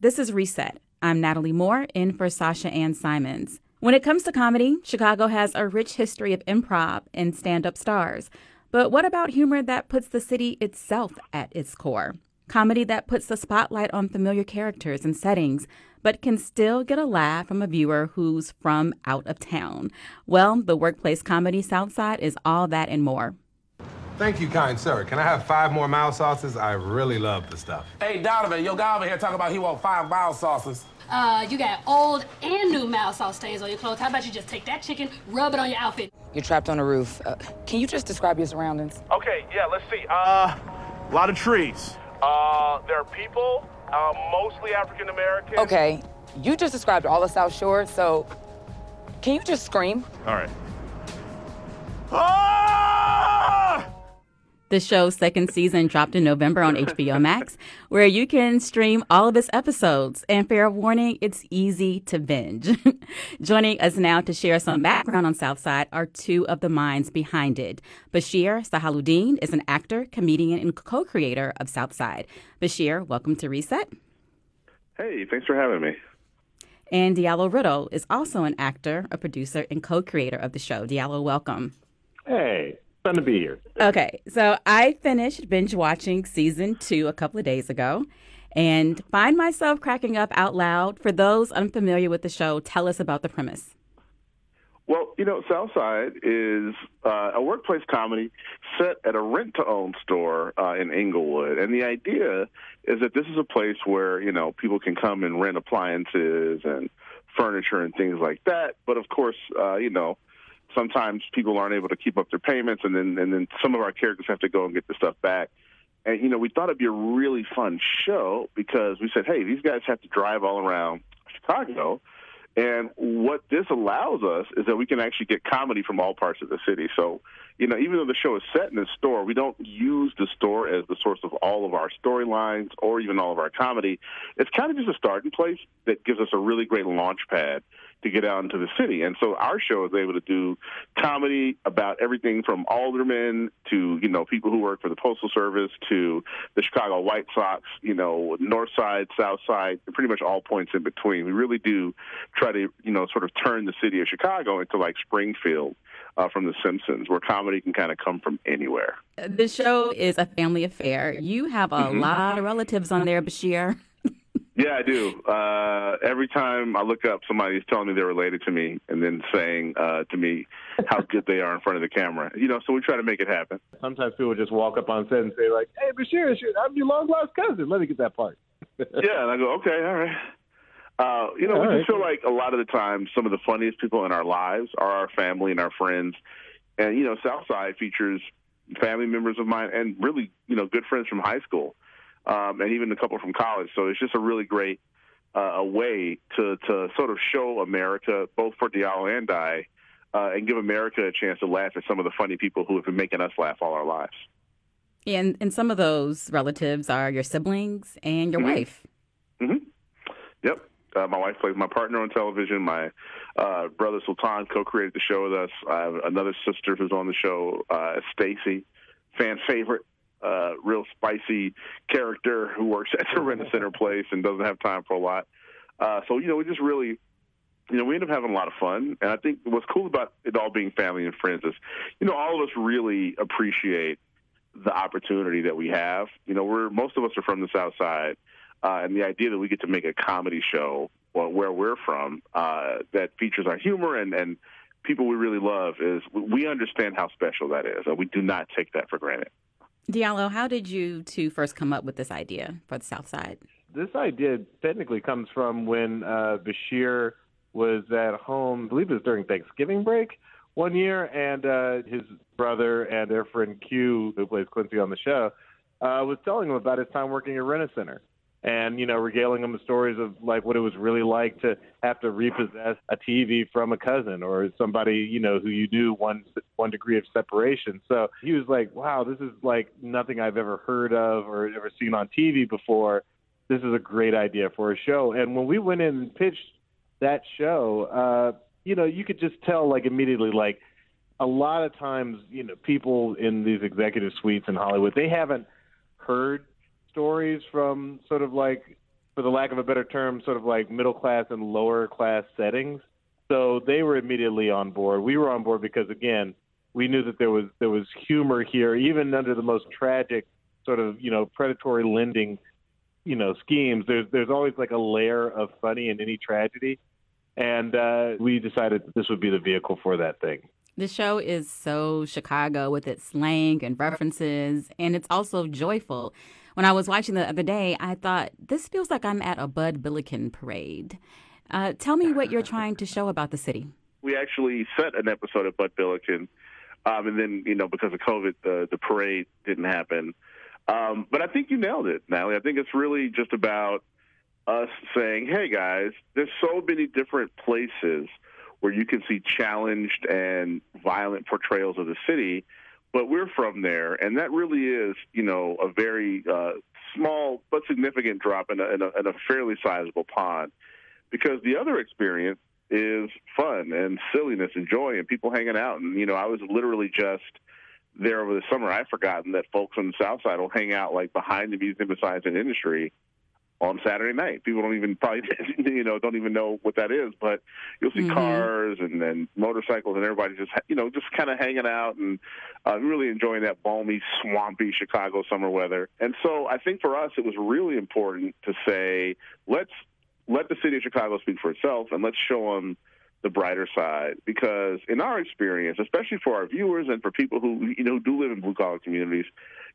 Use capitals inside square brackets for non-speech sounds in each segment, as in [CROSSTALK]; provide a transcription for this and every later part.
This is Reset. I'm Natalie Moore, in for Sasha Ann Simons. When it comes to comedy, Chicago has a rich history of improv and stand up stars. But what about humor that puts the city itself at its core? Comedy that puts the spotlight on familiar characters and settings, but can still get a laugh from a viewer who's from out of town. Well, the workplace comedy Southside is all that and more. Thank you, kind sir. Can I have five more mild sauces? I really love the stuff. Hey, Donovan, your guy over here talking about he want five mild sauces. Uh, you got old and new mild sauce stains on your clothes. How about you just take that chicken, rub it on your outfit? You're trapped on a roof. Uh, can you just describe your surroundings? Okay, yeah, let's see. Uh, a lot of trees. Uh, there are people, uh, mostly African American. Okay, you just described all the South Shore, so can you just scream? All right. Ah! The show's second season dropped in November on HBO Max, where you can stream all of its episodes. And fair warning, it's easy to binge. [LAUGHS] Joining us now to share some background on Southside are two of the minds behind it. Bashir Salahuddin is an actor, comedian, and co creator of Southside. Bashir, welcome to Reset. Hey, thanks for having me. And Diallo Riddle is also an actor, a producer, and co creator of the show. Diallo, welcome. Hey, fun to be here. Okay, so I finished binge watching season two a couple of days ago and find myself cracking up out loud. For those unfamiliar with the show, tell us about the premise. Well, you know, Southside is uh, a workplace comedy set at a rent to own store uh, in Englewood. And the idea is that this is a place where, you know, people can come and rent appliances and furniture and things like that. But of course, uh, you know, sometimes people aren't able to keep up their payments, and then and then some of our characters have to go and get the stuff back. And you know, we thought it'd be a really fun show because we said, hey, these guys have to drive all around Chicago. And what this allows us is that we can actually get comedy from all parts of the city. So, you know, even though the show is set in a store, we don't use the store as the source of all of our storylines or even all of our comedy. It's kind of just a starting place that gives us a really great launch pad to get out into the city. And so our show is able to do comedy about everything from aldermen to, you know, people who work for the Postal Service to the Chicago White Sox, you know, North Side, South Side, pretty much all points in between. We really do try to, you know, sort of turn the city of Chicago into like Springfield. Uh, from The Simpsons, where comedy can kind of come from anywhere. The show is a family affair. You have a mm-hmm. lot of relatives on there, Bashir. Yeah, I do. Uh, every time I look up, somebody's telling me they're related to me, and then saying uh, to me how good they are in front of the camera. You know, so we try to make it happen. Sometimes people just walk up on set and say, like, "Hey, Bashir, I'm your long lost cousin. Let me get that part." [LAUGHS] yeah, and I go, "Okay, all right." Uh, you know, yeah, we just feel like a lot of the time, some of the funniest people in our lives are our family and our friends. And you know, Southside features family members of mine and really, you know, good friends from high school um, and even a couple from college. So it's just a really great uh, a way to to sort of show America, both for Diallo and I, uh, and give America a chance to laugh at some of the funny people who have been making us laugh all our lives. And and some of those relatives are your siblings and your mm-hmm. wife. Mm-hmm. Yep. Uh, my wife plays my partner on television. My uh, brother Sultan co-created the show with us. I have another sister who's on the show, uh, Stacy, fan favorite uh, real spicy character who works at the [LAUGHS] rent center place and doesn't have time for a lot. Uh, so you know, we just really, you know, we end up having a lot of fun. And I think what's cool about it all being family and friends is, you know, all of us really appreciate the opportunity that we have. You know, we're most of us are from the South Side, uh, and the idea that we get to make a comedy show where we're from uh, that features our humor and and people we really love is we understand how special that is. we do not take that for granted. Diallo, how did you two first come up with this idea for the South Side? This idea technically comes from when uh, Bashir was at home, I believe it was during Thanksgiving break one year, and uh, his brother and their friend Q, who plays Quincy on the show, uh, was telling him about his time working at Rent-A-Center and you know regaling them the stories of like what it was really like to have to repossess a TV from a cousin or somebody you know who you knew one one degree of separation. So he was like, "Wow, this is like nothing I've ever heard of or ever seen on TV before. This is a great idea for a show." And when we went in and pitched that show, uh, you know, you could just tell like immediately like a lot of times, you know, people in these executive suites in Hollywood, they haven't heard stories from sort of like for the lack of a better term, sort of like middle class and lower class settings. So they were immediately on board. We were on board because again, we knew that there was there was humor here, even under the most tragic sort of you know predatory lending, you know schemes. There's there's always like a layer of funny in any tragedy, and uh, we decided this would be the vehicle for that thing. The show is so Chicago with its slang and references, and it's also joyful. When I was watching the other day, I thought, this feels like I'm at a Bud Billiken parade. Uh, tell me what you're trying to show about the city. We actually set an episode of Bud Billiken, um, and then, you know, because of COVID, the, the parade didn't happen. Um, but I think you nailed it, Natalie. I think it's really just about us saying, hey, guys, there's so many different places – where you can see challenged and violent portrayals of the city. But we're from there, and that really is, you know, a very uh, small but significant drop in a, in, a, in a fairly sizable pond. Because the other experience is fun and silliness and joy and people hanging out. And, you know, I was literally just there over the summer. I've forgotten that folks on the South Side will hang out like behind the Museum of Science and Industry on Saturday night. People don't even probably [LAUGHS] you know don't even know what that is, but you'll see mm-hmm. cars and then motorcycles and everybody just you know just kind of hanging out and uh, really enjoying that balmy, swampy Chicago summer weather. And so I think for us it was really important to say let's let the city of Chicago speak for itself and let's show them the brighter side because in our experience especially for our viewers and for people who you know do live in blue collar communities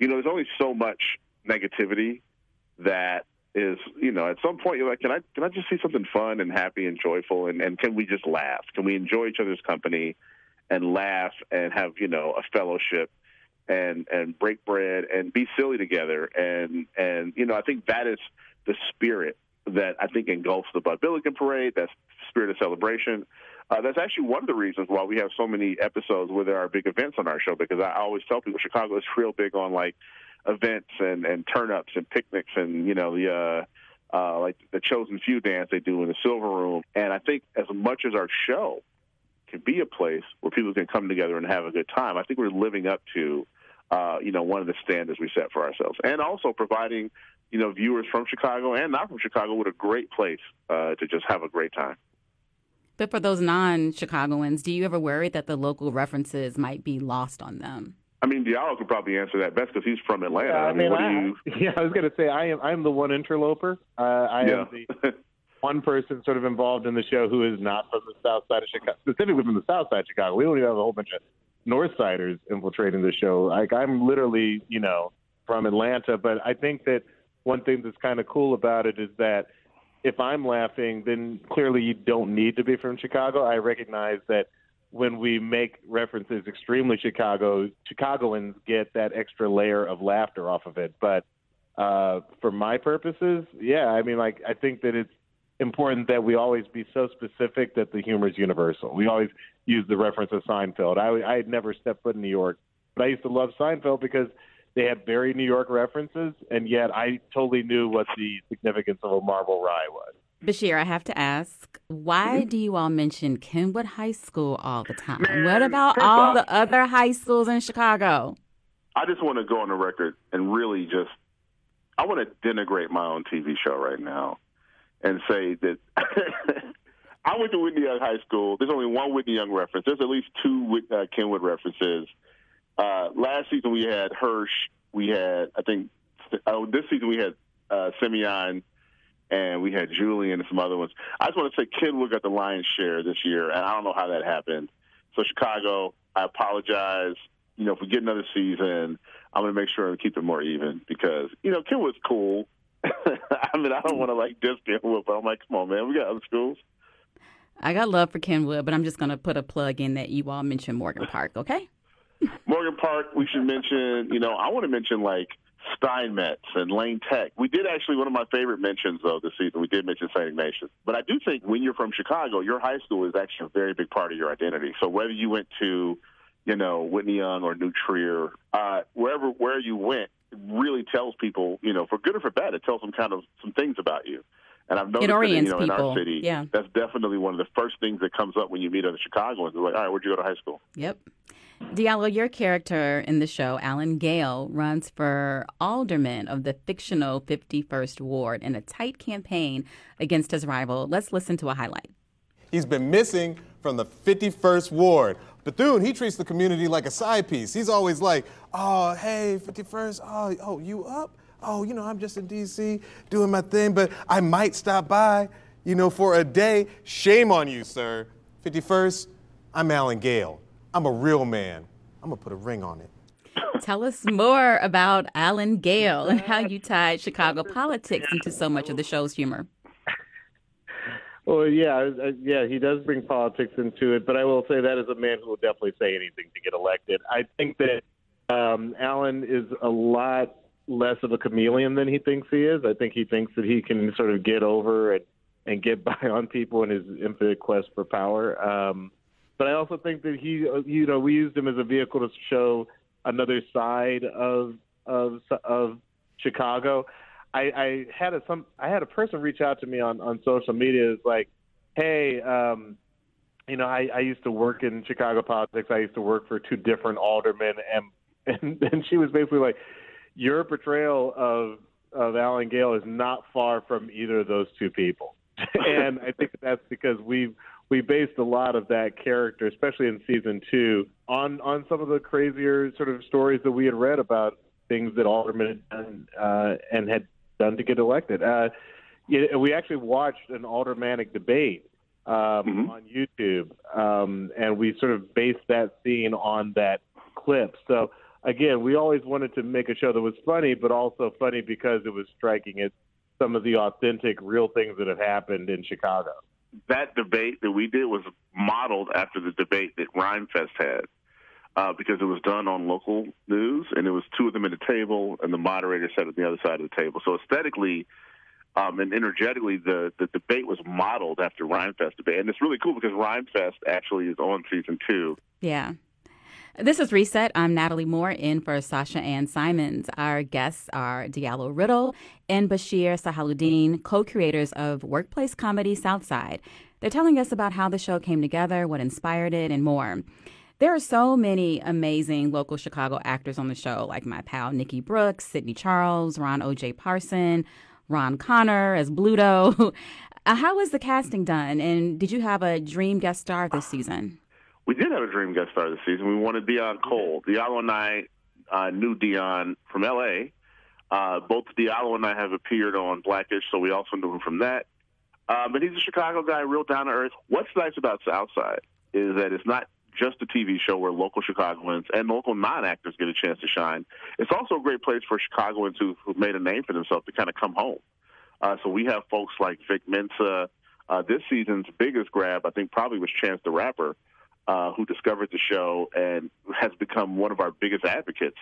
you know there's only so much negativity that is you know at some point you're like can i can i just see something fun and happy and joyful? And and can we just laugh? Can we enjoy each other's company and laugh and have you know a fellowship and and break bread and be silly together? And and you know i think that is the spirit that i think engulfs the bud billiken parade that spirit of celebration. Uh, that's actually one of the reasons why we have so many episodes where there are big events on our show because I always tell people Chicago is real big on like events and and turn-ups and picnics and you know the uh uh like the chosen few dance they do in the silver room. And i think as much as our show can be a place where people can come together and have a good time i think we're living up to uh you know one of the standards we set for ourselves. And also providing you know viewers from chicago and not from chicago with a great place uh to just have a great time. But for those non-chicagoans do you ever worry that the local references might be lost on them I mean, Diallo could probably answer that best because he's from Atlanta. Yeah, I, mean, what I, do you? [LAUGHS] Yeah, I was going to say I am. I'm the one interloper. Uh, I yeah. am the [LAUGHS] one person sort of involved in the show who is not from the South Side of Chicago, specifically from the South Side of Chicago. We don't even have a whole bunch of North Siders infiltrating the show. Like I'm literally, you know, from Atlanta. But I think that one thing that's kind of cool about it is that if I'm laughing, then clearly you don't need to be from Chicago. I recognize that when we make references extremely Chicago, Chicagoans get that extra layer of laughter off of it. But uh, for my purposes, yeah, I mean, like I think that it's important that we always be so specific that the humor is universal. We always use the reference of Seinfeld. I, I had never stepped foot in New York, but I used to love Seinfeld because they had very New York references, and yet I totally knew what the significance of a Marble Rye was. Bashir, I have to ask, why do you all mention Kenwood High School all the time? Man, what about all off, the other high schools in Chicago? I just want to go on the record and really just, I want to denigrate my own TV show right now and say that [LAUGHS] I went to Whitney Young High School. There's only one Whitney Young reference. There's at least two uh, Kenwood references. Uh, last season we had Hirsch. We had, I think, uh, this season we had uh, Simeon and we had Julian and some other ones. I just want to say Kenwood got the lion's share this year, and I don't know how that happened. So Chicago, I apologize. You know, if we get another season, I'm going to make sure and keep it more even because you know Kenwood's cool. [LAUGHS] I mean, I don't want to like diss Kenwood, but I'm like, come on, man, we got other schools. I got love for Kenwood, but I'm just going to put a plug in that you all mentioned Morgan Park, okay? [LAUGHS] Morgan Park, we should mention. You know, I want to mention like Steinmetz and Lane Tech. We did actually one of my favorite mentions though this season. We did mention St. Ignatius, but I do think when you're from Chicago, your high school is actually a very big part of your identity. So whether you went to, you know, Whitney Young or New Trier, uh, wherever where you went, really tells people, you know, for good or for bad, it tells them kind of some things about you. And I've noticed It orients that, you know, in people. our city, Yeah. that's definitely one of the first things that comes up when you meet other Chicagoans. They're like, all right, where'd you go to high school? Yep. Diallo, your character in the show, Alan Gale, runs for alderman of the fictional 51st Ward in a tight campaign against his rival. Let's listen to a highlight. He's been missing from the 51st Ward. Bethune, he treats the community like a side piece. He's always like, oh, hey, 51st, oh, oh, you up? Oh, you know, I'm just in D.C. doing my thing, but I might stop by, you know, for a day. Shame on you, sir. 51st, I'm Alan Gale. I'm a real man. I'm gonna put a ring on it. Tell us more about Alan Gale and how you tied Chicago politics into so much of the show's humor. Well, yeah, I- I- yeah, he does bring politics into it, but I will say that is a man who will definitely say anything to get elected. I think that um, Alan is a lot less of a chameleon than he thinks he is. I think he thinks that he can sort of get over and and get [LAUGHS] by on people in his infinite quest for power. Um, but I also think that he, uh, you know, we used him as a vehicle to show another side of of of Chicago. I, I had a some I had a person reach out to me on on social media. It's like, hey, um, you know, I, I used to work in Chicago politics. I used to work for two different aldermen, and [LAUGHS] and, and she was basically like, your portrayal of of Alan Gale is not far from either of those two people. [LAUGHS] and I think that's because we've we based a lot of that character, especially in season two, on on some of the crazier sort of stories that we had read about things that aldermen had done uh, and had done to get elected. Uh, yeah, we actually watched an aldermanic debate um, on YouTube, um, and we sort of based that scene on that clip. So again, we always wanted to make a show that was funny, but also funny because it was striking at some of the authentic, real things that have happened in Chicago. that debate that we did was modeled after the debate that Rhymefest had. Uh, because it was done on local news, and it was two of them at the table, and the moderator sat at the other side of the table. So aesthetically um, and energetically, the, the debate was modeled after Rhymefest debate, and it's really cool because Rhymefest actually is on season two. Yeah. This is Reset. I'm Natalie Moore in for Sasha Ann Simons. Our guests are Diallo Riddle and Bashir Salahuddin, co creators of workplace comedy Southside. They're telling us about how the show came together, what inspired it, and more. There are so many amazing local Chicago actors on the show, like my pal Nikki Brooks, Sidney Charles, Ron O.J. Parson, Ron Connor as Bluto. [LAUGHS] Uh, how was the casting done? And did you have a dream guest star this season? We did have a dream guest star this season. We wanted Deon Cole. Diallo and I uh, knew Deon from L.A. Uh, both Diallo and I have appeared on Blackish, so we also knew him from that. Um, but he's a Chicago guy, real down to earth. What's nice about Southside is that it's not just a TV show where local Chicagoans and local non-actors get a chance to shine. It's also a great place for Chicagoans who, who've made a name for themselves to kind of come home. Uh, so we have folks like Vic Mensa. Uh, this season's biggest grab, I think, probably was Chance the Rapper, uh, who discovered the show and has become one of our biggest advocates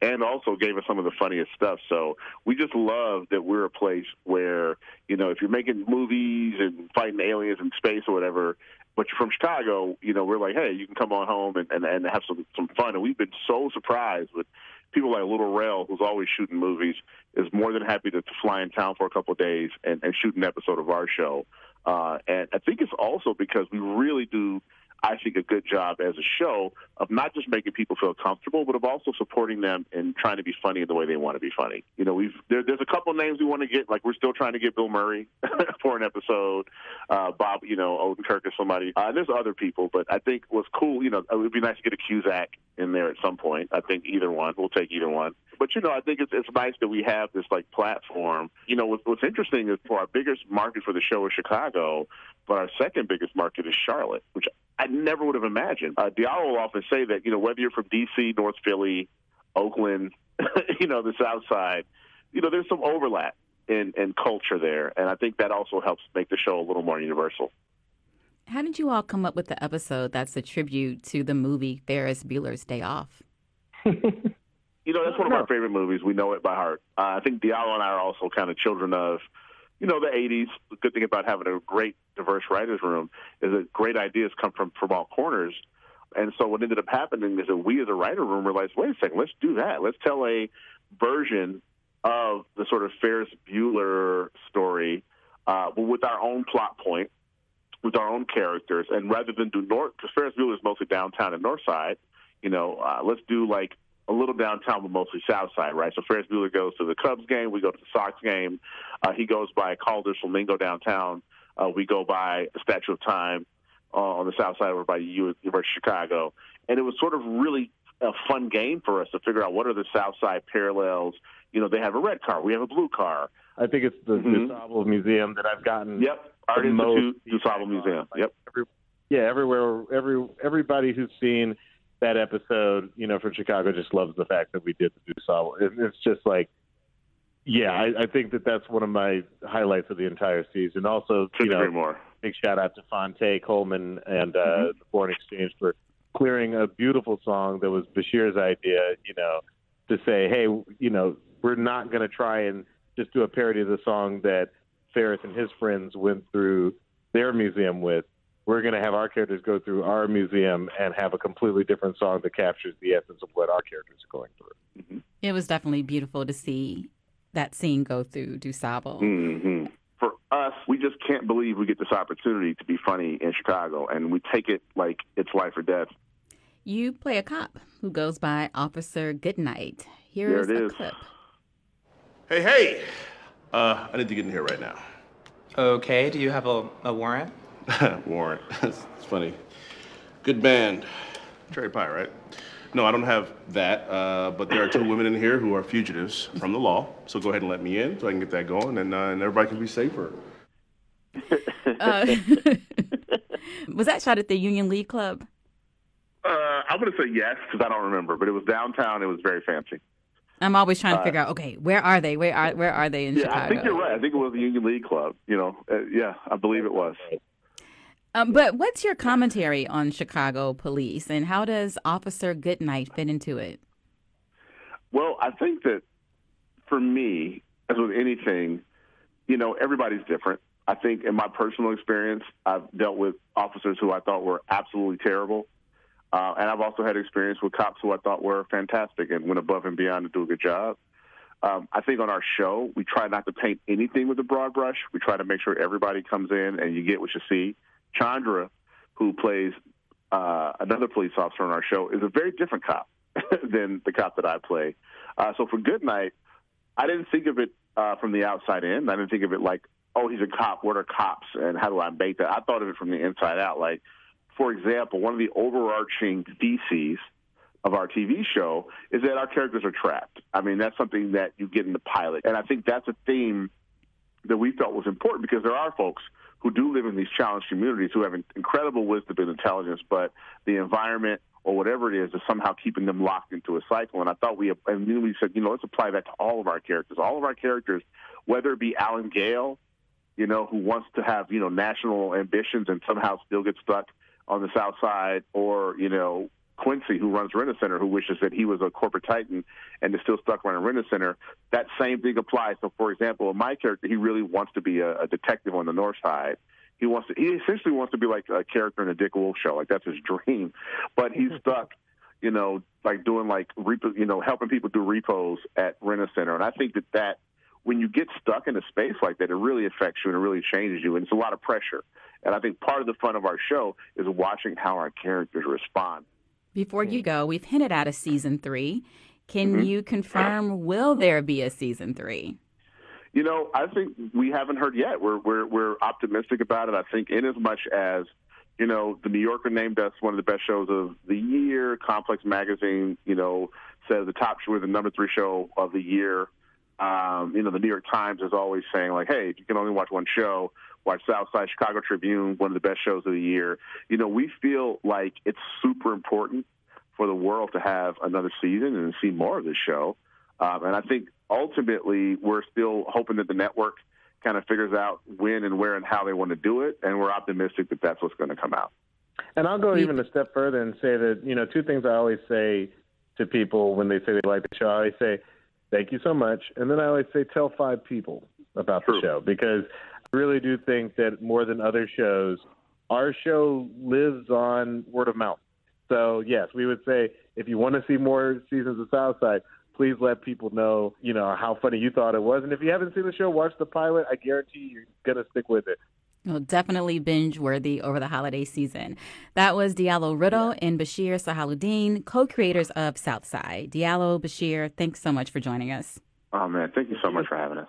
and also gave us some of the funniest stuff. So we just love that we're a place where, you know, if you're making movies and fighting aliens in space or whatever, but you're from Chicago, you know, we're like, hey, you can come on home and, and, and have some, some fun. And we've been so surprised with people like Lil Rel, who's always shooting movies, is more than happy to, to fly in town for a couple of days and, and shoot an episode of our show. Uh, and I think it's also because we really do I think, a good job as a show of not just making people feel comfortable, but of also supporting them and trying to be funny in the way they want to be funny. You know, we've there, there's a couple names we want to get, like we're still trying to get Bill Murray [LAUGHS] for an episode, uh, Bob, you know, Odenkirk or somebody. Uh, there's other people, but I think what's cool, you know, it would be nice to get a Cusack in there at some point. I think either one, we'll take either one. But you know, I think it's it's nice that we have this like platform. You know, what's, what's interesting is for our biggest market for the show is Chicago, but our second biggest market is Charlotte, which I never would have imagined. Uh, Diallo will often say that you know whether you're from D.C., North Philly, Oakland, [LAUGHS] you know the South Side, you know there's some overlap in in culture there, and I think that also helps make the show a little more universal. How did you all come up with the episode that's a tribute to the movie Ferris Bueller's Day Off? [LAUGHS] You know, that's one of our favorite movies. We know it by heart. Uh, I think Diallo and I are also kind of children of, you know, the 80s. The good thing about having a great, diverse writers' room is that great ideas come from, from all corners. And so what ended up happening is that we as a writer room realized, wait a second, let's do that. Let's tell a version of the sort of Ferris Bueller story uh, but with our own plot point, with our own characters, and rather than do North, because Ferris Bueller is mostly downtown and North Side, you know, uh, let's do like a little downtown, but mostly South Side, right? So Ferris Bueller goes to the Cubs game, we go to the Sox game. Uh, he goes by Calder's Flamingo downtown. Uh, we go by the Statue of Time uh, on the South Side, or by the University of Chicago, and it was sort of really a fun game for us to figure out what are the South Side parallels. You know, they have a red car, we have a blue car. I think it's the Mhm. DuSable Museum that I've gotten. Yep, Art the Institute, DuSable. Museum. Like, Yep. every- yeah, everywhere, every everybody who's seen that episode, you know, from Chicago, just loves the fact that we did the. It, it's just like, yeah, I, I think that that's one of my highlights of the entire season. Also, you know, more. big shout out to Phonte Coleman and uh, Mm-hmm. the Foreign Exchange for clearing a beautiful song that was Bashir's idea. You know, to say, hey, you know, we're not going to try and just do a parody of the song that Ferris and his friends went through their museum with. We're going to have our characters go through our museum and have a completely different song that captures the essence of what our characters are going through. It was definitely beautiful to see that scene go through DuSable. hmm For us, we just can't believe we get this opportunity to be funny in Chicago, and we take it like it's life or death. You play a cop who goes by Officer Goodnight. There Here's a is. clip. Hey, hey! Uh, I need to get in here right now. Okay, do you have a, a warrant? [LAUGHS] Warrant. [LAUGHS] it's funny. Good band. Cherry Pie, right? No, I don't have that, uh, but there are two women in here who are fugitives from the law. So go ahead and let me in so I can get that going and, uh, and everybody can be safer. Uh, [LAUGHS] was that shot at the Union League Club? Uh, I'm going to say yes because I don't remember, but it was downtown. It was very fancy. I'm always trying to Uh, figure out. Okay, where are they? Where are where are they in yeah, Chicago? I think you're right. I think it was the Union League Club. You know, uh, yeah, I believe it was. Um, but what's your commentary on Chicago police and how does Officer Goodnight fit into it? Well, I think that for me, as with anything, you know, everybody's different. I think in my personal experience, I've dealt with officers who I thought were absolutely terrible. Uh, and I've also had experience with cops who I thought were fantastic and went above and beyond to do a good job. Um, I think on our show, we try not to paint anything with a broad brush. We try to make sure everybody comes in and you get what you see. Chandra, who plays uh, another police officer on our show, is a very different cop [LAUGHS] than the cop that I play. Uh, so for Goodnight, I didn't think of it uh, from the outside in. I didn't think of it like, oh, he's a cop. What are cops, and how do I make that? I thought of it from the inside out. Like, for example, one of the overarching theses of our TV show is that our characters are trapped. I mean, that's something that you get in the pilot, and I think that's a theme that we felt was important because there are folks who do live in these challenged communities who have incredible wisdom and intelligence, but the environment or whatever it is is somehow keeping them locked into a cycle. And I thought we, we said, you know, let's apply that to all of our characters. All of our characters, whether it be Alan Gale, you know, who wants to have, you know, national ambitions and somehow still gets stuck on the South Side, or, you know, Quincy, who runs Rent Center, who wishes that he was a corporate titan and is still stuck running Rent Center. That same thing applies. So, for example, in my character, he really wants to be a, a detective on the North Side. He wants to. He essentially wants to be like a character in a Dick Wolf show. Like that's his dream, [LAUGHS] but he's [LAUGHS] stuck. You know, like doing like repo, you know, helping people do repos at Rent Center. And I think that that when you get stuck in a space like that, it really affects you and it really changes you, and it's a lot of pressure. And I think part of the fun of our show is watching how our characters respond. Before you go, we've hinted at a season three. Can Mhm. you confirm? Will there be a season three? You know, I think we haven't heard yet. We're we're we're optimistic about it. I think in as much as you know, the New Yorker named us one of the best shows of the year. Complex Magazine, you know, says the top show, we're the number three show of the year. Um, you know, the New York Times is always saying like, hey, if you can only watch one show, watch Southside Chicago Tribune, one of the best shows of the year. You know, we feel like it's super important for the world to have another season and see more of this show. Um, and I think ultimately we're still hoping that the network kind of figures out when and where and how they want to do it, and we're optimistic that that's what's going to come out. And I'll go even a step further and say that, you know, two things I always say to people when they say they like the show. I always say, thank you so much. And then I always say, tell five people about the show because I really do think that more than other shows, our show lives on word of mouth. So, yes, we would say if you want to see more seasons of Southside, please let people know, you know, how funny you thought it was. And if you haven't seen the show, watch the pilot. I guarantee you're gonna stick with it. Well, definitely binge worthy over the holiday season. That was Diallo Riddle and Bashir Salahuddin, co creators of Southside. Diallo, Bashir, thanks so much for joining us. Oh, man. Thank you so much for having us.